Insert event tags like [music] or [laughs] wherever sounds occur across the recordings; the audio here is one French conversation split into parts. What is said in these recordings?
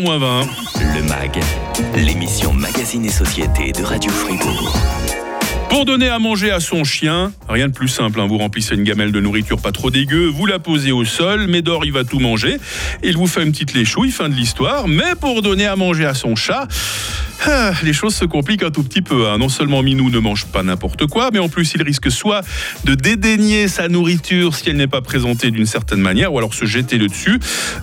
Moins 20. Le MAG, l'émission Magazine et Société de Radio Fribourg. Pour donner à manger à son chien, rien de plus simple. hein. Vous remplissez une gamelle de nourriture pas trop dégueu, vous la posez au sol, Médor il va tout manger, il vous fait une petite léchouille, fin de l'histoire. Mais pour donner à manger à son chat, ah, les choses se compliquent un tout petit peu. hein. Non seulement Minou ne mange pas n'importe quoi, mais en plus il risque soit de dédaigner sa nourriture si elle n'est pas présentée d'une certaine manière, ou alors se jeter dessus,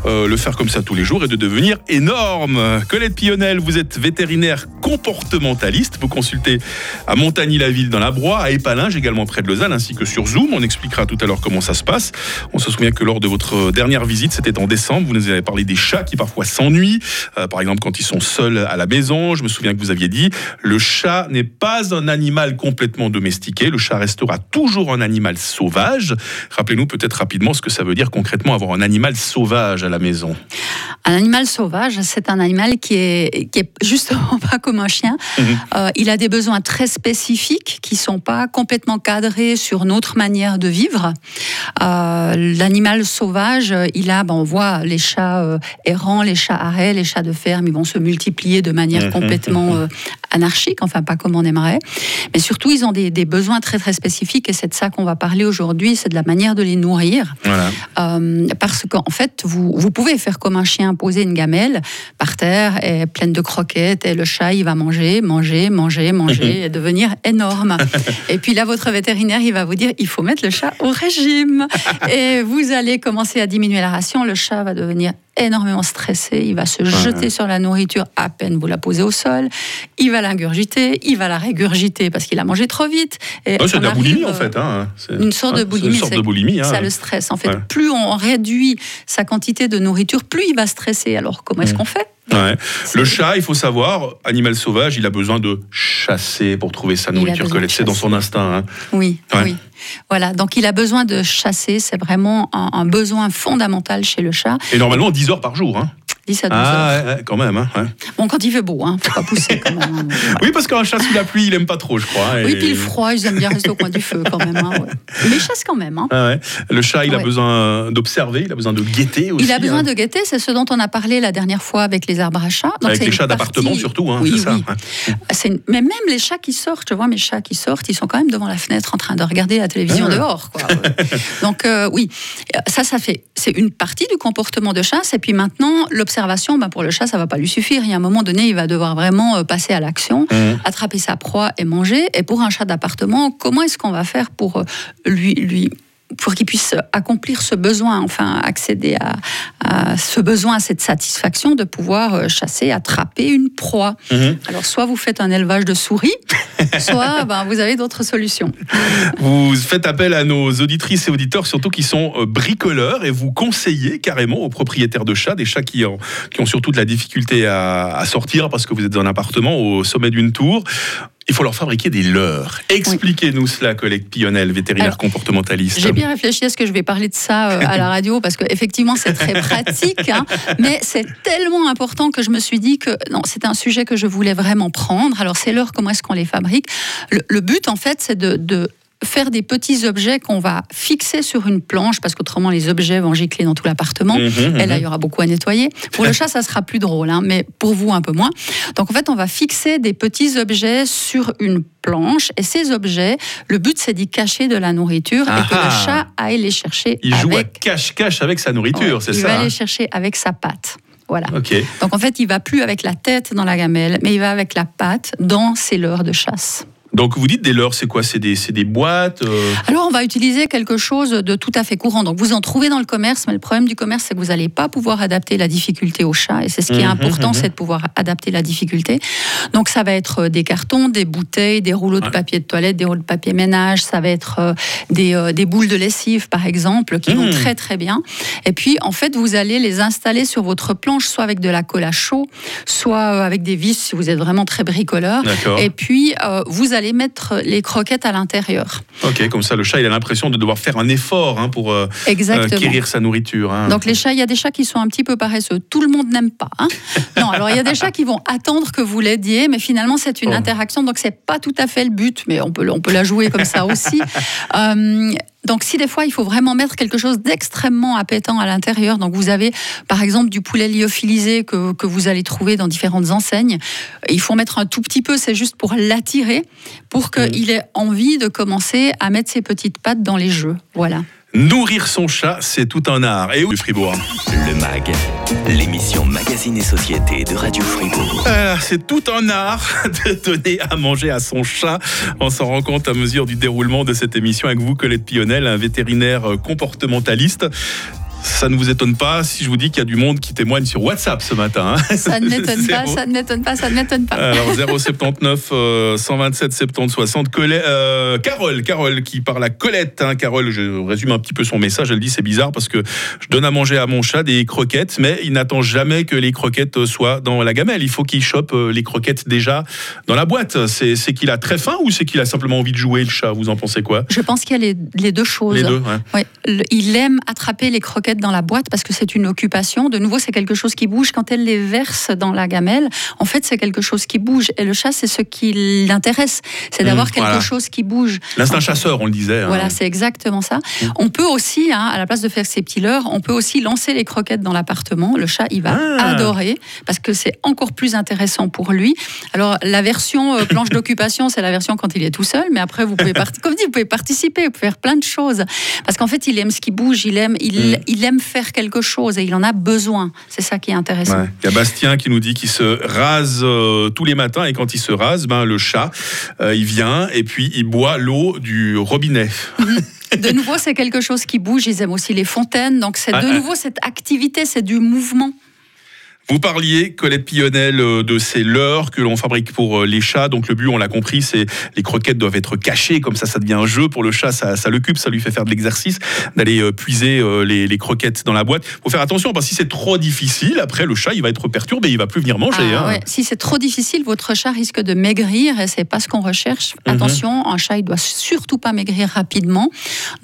euh, le faire comme ça tous les jours et de devenir énorme. Colette Pionnel, vous êtes vétérinaire comportementaliste, vous consultez à Montagny-la-Ville dans la Broye, à Épalinges également près de Lausanne, ainsi que sur Zoom. On expliquera tout à l'heure comment ça se passe. On se souvient que lors de votre dernière visite, c'était en décembre, vous nous avez parlé des chats qui parfois s'ennuient, euh, par exemple quand ils sont seuls à la maison. Me souviens que vous aviez dit, le chat n'est pas un animal complètement domestiqué, le chat restera toujours un animal sauvage. Rappelez-nous peut-être rapidement ce que ça veut dire concrètement avoir un animal sauvage à la maison. Un animal sauvage, c'est un animal qui est, qui est justement [laughs] pas comme un chien. Mhm. Euh, il a des besoins très spécifiques qui sont pas complètement cadrés sur notre manière de vivre. Euh, L'animal sauvage, il a, ben, on voit les chats euh, errants, les chats arrêts, les chats de ferme, ils vont se multiplier de manière Mhm, complètement euh, anarchique, enfin pas comme on aimerait. Mais surtout, ils ont des, des besoins très très spécifiques et c'est de ça qu'on va parler aujourd'hui, c'est de la manière de les nourrir. Voilà. Euh, parce qu'en fait, vous, vous pouvez faire comme un chien, poser une gamelle par terre, et pleine de croquettes, et le chat, il va manger, manger, manger, manger, et devenir énorme. [laughs] et puis là, votre vétérinaire, il va vous dire, il faut mettre le chat au régime. [laughs] et vous allez commencer à diminuer la ration, le chat va devenir énormément stressé, il va se jeter sur la nourriture à peine vous la posez au sol, il va l'ingurgiter, il va la régurgiter parce qu'il a mangé trop vite. Et Ouais, c'est de la boulimie en euh, fait. hein. Une sorte de boulimie. Une sorte de boulimie. hein. Ça le stresse. En fait, Ouais. plus on réduit sa quantité de nourriture, plus il va stresser. Alors, comment est-ce Mm. qu'on fait? Ouais. Le chat, il faut savoir, animal sauvage, il a besoin de chasser pour trouver sa nourriture. c'est dans son instinct. hein. Oui, Ouais. oui. Voilà. Donc, il a besoin de chasser. C'est vraiment un, un besoin fondamental chez le chat. Et normalement 10 heures par jour. Hein. 10 à 12 heures. Ah, quand même. hein, ouais. Bon, quand il fait beau, hein, faut pas pousser quand même. hein. [laughs] Oui, parce qu'un chat sous la pluie, il aime pas trop, je crois. Oui, puis le froid, ils aiment bien rester au coin du feu quand même. hein, ouais. Mais ils chassent quand même. hein. Ah. Le chat, il a besoin d'observer, il a besoin de guetter aussi. Il a besoin de guetter, c'est ce dont on a parlé la dernière fois avec les arbres à chats. Donc, Avec les chats d'appartement surtout, hein, oui, c'est ça. oui. une- Mais même les chats qui sortent, je vois mes chats qui sortent, ils sont quand même devant la fenêtre en train de regarder la télévision Ah. dehors. quoi. [laughs] Donc euh, oui, ça, ça fait, c'est une partie du comportement de chasse. Et puis maintenant, l'observation, ben, pour le chat, ça va pas lui suffire. Il y a un moment donné, il va devoir vraiment euh, passer à l'action, Mhm. attraper sa proie et manger. Et pour un chat d'appartement, comment est-ce qu'on va faire pour euh, lui, lui pour qu'il puisse accomplir ce besoin, enfin accéder à, à ce besoin, à cette satisfaction de pouvoir euh, chasser, attraper une proie. Mhm. Alors, soit vous faites un élevage de souris, [laughs] soit ben, vous avez d'autres solutions. Vous faites appel à nos auditrices et auditeurs, surtout qui sont euh, bricoleurs, et vous conseillez carrément aux propriétaires de chats, des chats qui ont, qui ont surtout de la difficulté à, à sortir parce que vous êtes dans un appartement au sommet d'une tour. Il faut leur fabriquer des leurres. Expliquez-nous cela, collègue Pionnel, vétérinaire Alors, comportementaliste. J'ai bien réfléchi à ce que je vais parler de ça euh, à la radio parce qu'effectivement c'est très pratique, hein, mais c'est tellement important que je me suis dit que non, c'est un sujet que je voulais vraiment prendre. Alors c'est l'heure, comment est-ce qu'on les fabrique? Le, le but en fait c'est de, de faire des petits objets qu'on va fixer sur une planche parce qu'autrement les objets vont gicler dans tout l'appartement. Mhm, Et là, il y aura beaucoup à nettoyer. Pour le [laughs] chat, ça sera plus drôle, hein, mais pour vous, un peu moins. Donc, en fait, on va fixer des petits objets sur une planche. Et ces objets, le but, c'est d'y cacher de la nourriture et que le chat aille les chercher Il joue à avec... cache-cache avec sa nourriture, Ouais, c'est il ça va hein les chercher avec sa patte. Voilà. Donc, en fait, il va plus avec la tête dans la gamelle, mais il va avec la patte dans ses leurres de chasse. Donc vous dites des leurres, c'est quoi? C'est des, des boîtes euh, Alors, on va utiliser quelque chose de tout à fait courant. Donc, vous en trouvez dans le commerce, mais le problème du commerce, c'est que vous n'allez pas pouvoir adapter la difficulté au chat. Et c'est ce qui est Mhm, important, mhm. c'est de pouvoir adapter la difficulté. Donc, ça va être euh, des cartons, des bouteilles, des rouleaux de papier de toilette, des rouleaux de papier ménage. Ça va être euh, des, des boules de lessive, par exemple, qui vont Mhm. très, très bien. Et puis, en fait, vous allez les installer sur votre planche, soit avec de la colle à chaud, soit avec des vis, si vous êtes vraiment très bricoleur. D'accord. Et puis, euh, vous allez mettre les croquettes à l'intérieur. Ok, comme ça le chat il a l'impression de devoir faire un effort hein, pour euh, Exactement. acquérir sa nourriture. hein. Donc les chats, il y a des chats qui sont un petit peu paresseux. Tout le monde n'aime pas. hein. non, [laughs] Non, alors il y a des chats qui vont attendre que vous l'aidiez, mais finalement c'est une Oh. interaction, donc c'est pas tout à fait le but, mais on peut, on peut la jouer comme ça aussi. [laughs] Euh, donc si des fois il faut vraiment mettre quelque chose d'extrêmement appétant à l'intérieur, donc vous avez par exemple du poulet lyophilisé que, que vous allez trouver dans différentes enseignes, il faut mettre un tout petit peu, c'est juste pour l'attirer, pour qu'il ait envie de commencer à mettre ses petites pattes dans les jeux. Voilà. Nourrir son chat, c'est tout un art. Et où Fribourg Le MAG, l'émission Magazine et Société de Radio Fribourg. Euh, C'est tout un art [laughs] de donner à manger à son chat. On s'en rend compte à mesure du déroulement de cette émission avec vous, Colette Pionel, un vétérinaire comportementaliste. Ça ne vous étonne pas si je vous dis qu'il y a du monde qui témoigne sur WhatsApp ce matin. hein. [laughs] Ça ne [laughs] m'étonne pas, ça ne m'étonne pas, ça ne m'étonne pas. Alors [laughs] 079 euh, 127 70 60 Colette- euh, Carole Carole qui parle à Colette hein. Carole je résume un petit peu son message elle dit c'est bizarre parce que je donne à manger à mon chat des croquettes mais il n'attend jamais que les croquettes soient dans la gamelle il faut qu'il chope euh, les croquettes déjà dans la boîte c'est c'est qu'il a très faim ou c'est qu'il a simplement envie de jouer le chat? Vous en pensez quoi? Je pense qu'il y a les, les deux choses. les deux ouais. Ouais, le- il aime attraper les croquettes dans la boîte parce que c'est une occupation. De nouveau, c'est quelque chose qui bouge. Quand elle les verse dans la gamelle, en fait, c'est quelque chose qui bouge. Et le chat, c'est ce qui l'intéresse. C'est d'avoir Mmh, quelque voilà. chose qui bouge. l'instinct chasseur on le disait hein. Voilà, c'est exactement ça. On peut aussi, hein, à la place de faire ses petits leurres, on peut aussi lancer les croquettes dans l'appartement. Le chat, il va Ah. adorer parce que c'est encore plus intéressant pour lui. Alors, la version euh, planche d'occupation, [laughs] c'est la version quand il est tout seul, mais après, vous pouvez, [laughs] comme dit, vous pouvez participer, vous pouvez faire plein de choses. Parce qu'en fait, il aime ce qui bouge, il aime, il, Mm. il aime faire quelque chose et il en a besoin. C'est ça qui est intéressant. Ouais. Il y a Bastien qui nous dit qu'il se rase euh, tous les matins et quand il se rase, ben, le chat, euh, il vient et puis il boit l'eau du robinet. [laughs] De nouveau, c'est quelque chose qui bouge. Ils aiment aussi les fontaines. Donc, c'est Ah, de ah. nouveau cette activité, c'est du mouvement. Vous parliez, Colette Pionel, euh, de ces leurres que l'on fabrique pour euh, les chats. Donc le but, on l'a compris, c'est les croquettes doivent être cachées, comme ça, ça devient un jeu pour le chat, ça, ça l'occupe, ça lui fait faire de l'exercice, d'aller euh, puiser les, les croquettes dans la boîte. faut faire attention, parce que si c'est trop difficile, après le chat, il va être perturbé, il va plus venir manger. Ah hein. ouais. Si c'est trop difficile, votre chat risque de maigrir et c'est pas ce qu'on recherche. Mhm. Attention, un chat il doit surtout pas maigrir rapidement.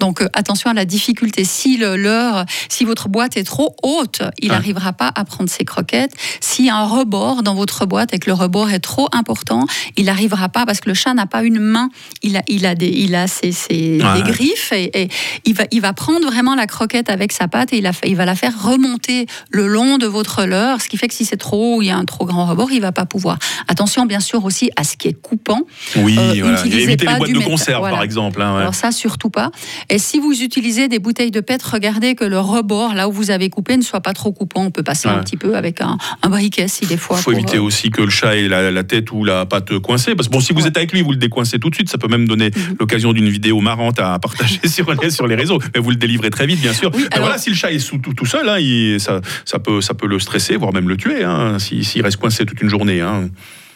Donc euh, attention à la difficulté. Si le leurre, si votre boîte est trop haute, il n'arrivera pas à prendre ses croquettes. S'il y a un rebord dans votre boîte et que le rebord est trop important, il n'arrivera pas parce que le chat n'a pas une main. Il a, il a des, il a ses, ses- Ouais. des griffes et, et il va, il va prendre vraiment la croquette avec sa patte et il, a, il va la faire remonter le long de votre leurre, ce qui fait que si c'est trop haut, il y a un trop grand rebord, il va pas pouvoir. Attention bien sûr aussi à ce qui est coupant. Oui, Euh, voilà. pas les boîtes de conserve, voilà. par exemple. hein, ouais. Alors ça surtout pas. Et si vous utilisez des bouteilles de PET, regardez que le rebord là où vous avez coupé ne soit pas trop coupant. On peut passer Ouais. un petit peu avec un, un briquet si des fois. Il faut pour, éviter euh, aussi que le chat ait la, la tête ou la patte coincée. Parce que bon, si vous Ouais. êtes avec lui, vous le décoincez tout de suite. Ça peut même donner Mhm. l'occasion d'une vidéo marrante à partager [laughs] sur les, sur les réseaux. Mais vous le délivrez très vite, bien sûr. Oui, alors- voilà, si le chat est sous, tout, tout seul, hein, il- ça, ça, peut, ça peut le stresser, voire même le tuer, hein, s'il s'il reste coincé toute une journée. hein.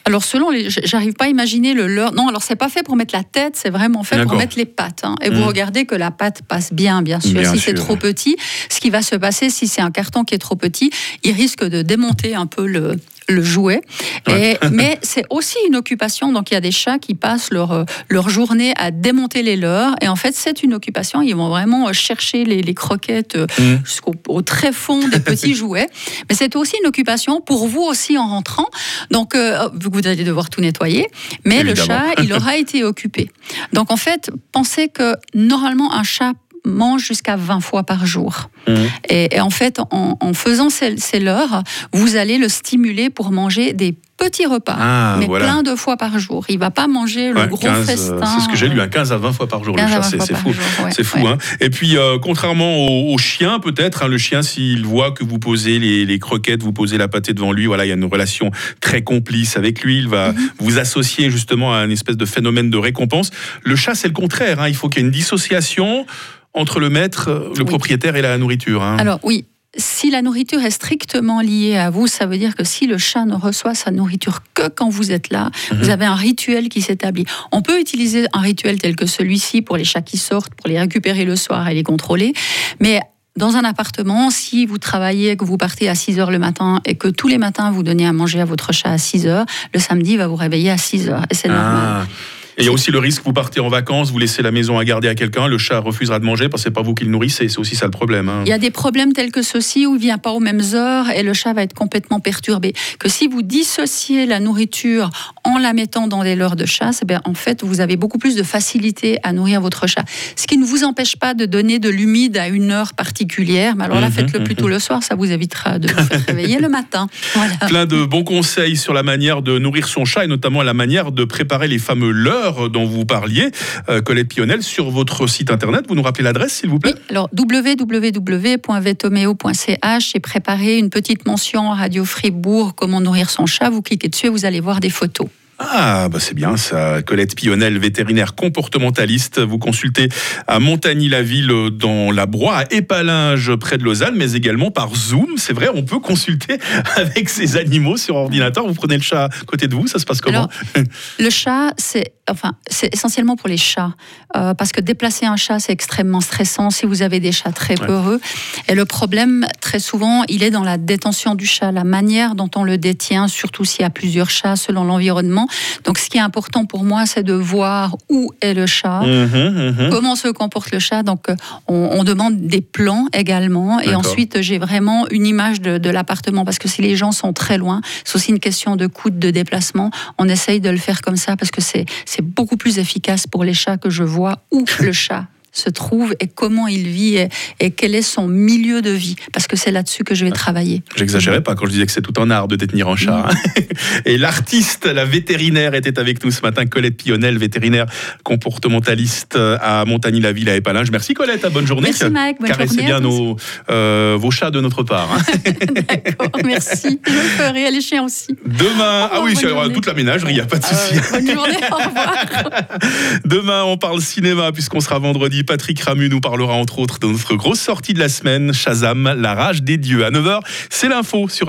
Alors selon les, j'arrive pas à imaginer le leurre. Non, alors c'est pas fait pour mettre la tête, c'est vraiment fait pour mettre les pattes. hein. Et vous regardez que la patte passe bien, bien sûr. Bien si c'est trop petit, ce qui va se passer, si c'est un carton qui est trop petit, il risque de démonter un peu le le jouet. Et, [laughs] mais c'est aussi une occupation. Donc il y a des chats qui passent leur, euh, leur journée à démonter les leurs. Et en fait, c'est une occupation. Ils vont vraiment euh, chercher les, les croquettes Mhm. jusqu'au au très fond des [laughs] petits jouets. Mais c'est aussi une occupation pour vous aussi en rentrant. Donc, euh, vous allez devoir tout nettoyer, mais le chat, il aura [laughs] été occupé. Donc, en fait, pensez que normalement, un chat mange jusqu'à 20 fois par jour. Mhm. Et, et en fait, en, en faisant ces, ces vous allez le stimuler pour manger des petits repas, Ah, mais voilà. plein de fois par jour. Il va pas manger le Ouais, gros 15, euh, festin. c'est ce que j'ai lu, un 15 à 20 fois par jour, le 15 à chat, 20 c'est fou. ouais, C'est fou, ouais. hein. Et puis, euh, contrairement au, au chien, peut-être, hein, le chien, s'il voit que vous posez les, les croquettes, vous posez la pâtée devant lui, voilà, il y a une relation très complice avec lui. Il va Mhm. vous associer justement à une espèce de phénomène de récompense. Le chat, c'est le contraire. hein. Il faut qu'il y ait une dissociation entre le maître, le Oui. propriétaire et la nourriture. hein. Alors oui, si la nourriture est strictement liée à vous, ça veut dire que si le chat ne reçoit sa nourriture que quand vous êtes là, Mhm. vous avez un rituel qui s'établit. On peut utiliser un rituel tel que celui-ci pour les chats qui sortent, pour les récupérer le soir et les contrôler, mais dans un appartement, si vous travaillez, que vous partez à 6 heures le matin et que tous les matins vous donnez à manger à votre chat à 6 heures, le samedi il va vous réveiller à 6 heures. Et c'est normal. Et il y a aussi le risque, vous partez en vacances, vous laissez la maison à garder à quelqu'un, le chat refusera de manger parce que c'est pas vous qui le nourrissez, c'est aussi ça le problème. hein. Il y a des problèmes tels que ceci où il vient pas aux mêmes heures et le chat va être complètement perturbé. Que si vous dissociez la nourriture en la mettant dans des leurres de chasse, eh bien, en fait, vous avez beaucoup plus de facilité à nourrir votre chat. Ce qui ne vous empêche pas de donner de l'humide à une heure particulière. Mais alors là, Mhm, faites-le plutôt le soir, ça vous évitera de vous faire [laughs] réveiller le matin. Voilà. Plein de bons conseils sur la manière de nourrir son chat et notamment la manière de préparer les fameux leurres dont vous parliez. Euh, Colette Pionel, sur votre site internet, vous nous rappelez l'adresse s'il vous plaît? Oui, alors www.vetomeo.ch, j'ai préparé une petite mention à Radio Fribourg, comment nourrir son chat. Vous cliquez dessus et vous allez voir des photos. Ah, bah c'est bien ça. Colette Pionel, vétérinaire comportementaliste. Vous consultez à Montagny-la-Ville euh, dans la Broye, à Épalinges près de Lausanne, mais également par Zoom. C'est vrai, on peut consulter [laughs] avec ces animaux sur ordinateur. Vous prenez le chat à côté de vous, ça se passe comment? Alors, Le chat, c'est enfin, c'est essentiellement pour les chats, euh, parce que déplacer un chat, c'est extrêmement stressant si vous avez des chats très Ouais. peureux. Et le problème, très souvent, il est dans la détention du chat, la manière dont on le détient, surtout s'il y a plusieurs chats selon l'environnement. Donc, ce qui est important pour moi, c'est de voir où est le chat. Mhm, mhm. Comment se comporte le chat Donc, on, on demande des plans également. Et ensuite, j'ai vraiment une image de, de l'appartement. Parce que si les gens sont très loin, c'est aussi une question de coût de déplacement. On essaye de le faire comme ça parce que c'est c'est beaucoup plus efficace pour les chats que je vois où le chat se trouve et comment il vit et, et quel est son milieu de vie. Parce que c'est là-dessus que je vais travailler. J'exagérais pas quand je disais que c'est tout un art de détenir un chat. hein. [laughs] Et l'artiste, la vétérinaire était avec nous ce matin, Colette Pionel, vétérinaire comportementaliste euh, à Montagny-la-Ville à Épalinges. Merci Colette, à bonne journée. Merci Mike, bonne Caressez journée bien nos, euh, vos chats de notre part. hein. [laughs] [laughs] D'accord, merci. Je le ferai, les chiens aussi. Demain, ah oui, alors, journée. toute la ménagerie, il n'y a pas de Euh, souci. bonne journée, au revoir. Demain, on parle cinéma puisqu'on sera vendredi. Patrick Ramu nous parlera entre autres de notre grosse sortie de la semaine, Shazam, la rage des dieux. À 9h, c'est l'info sur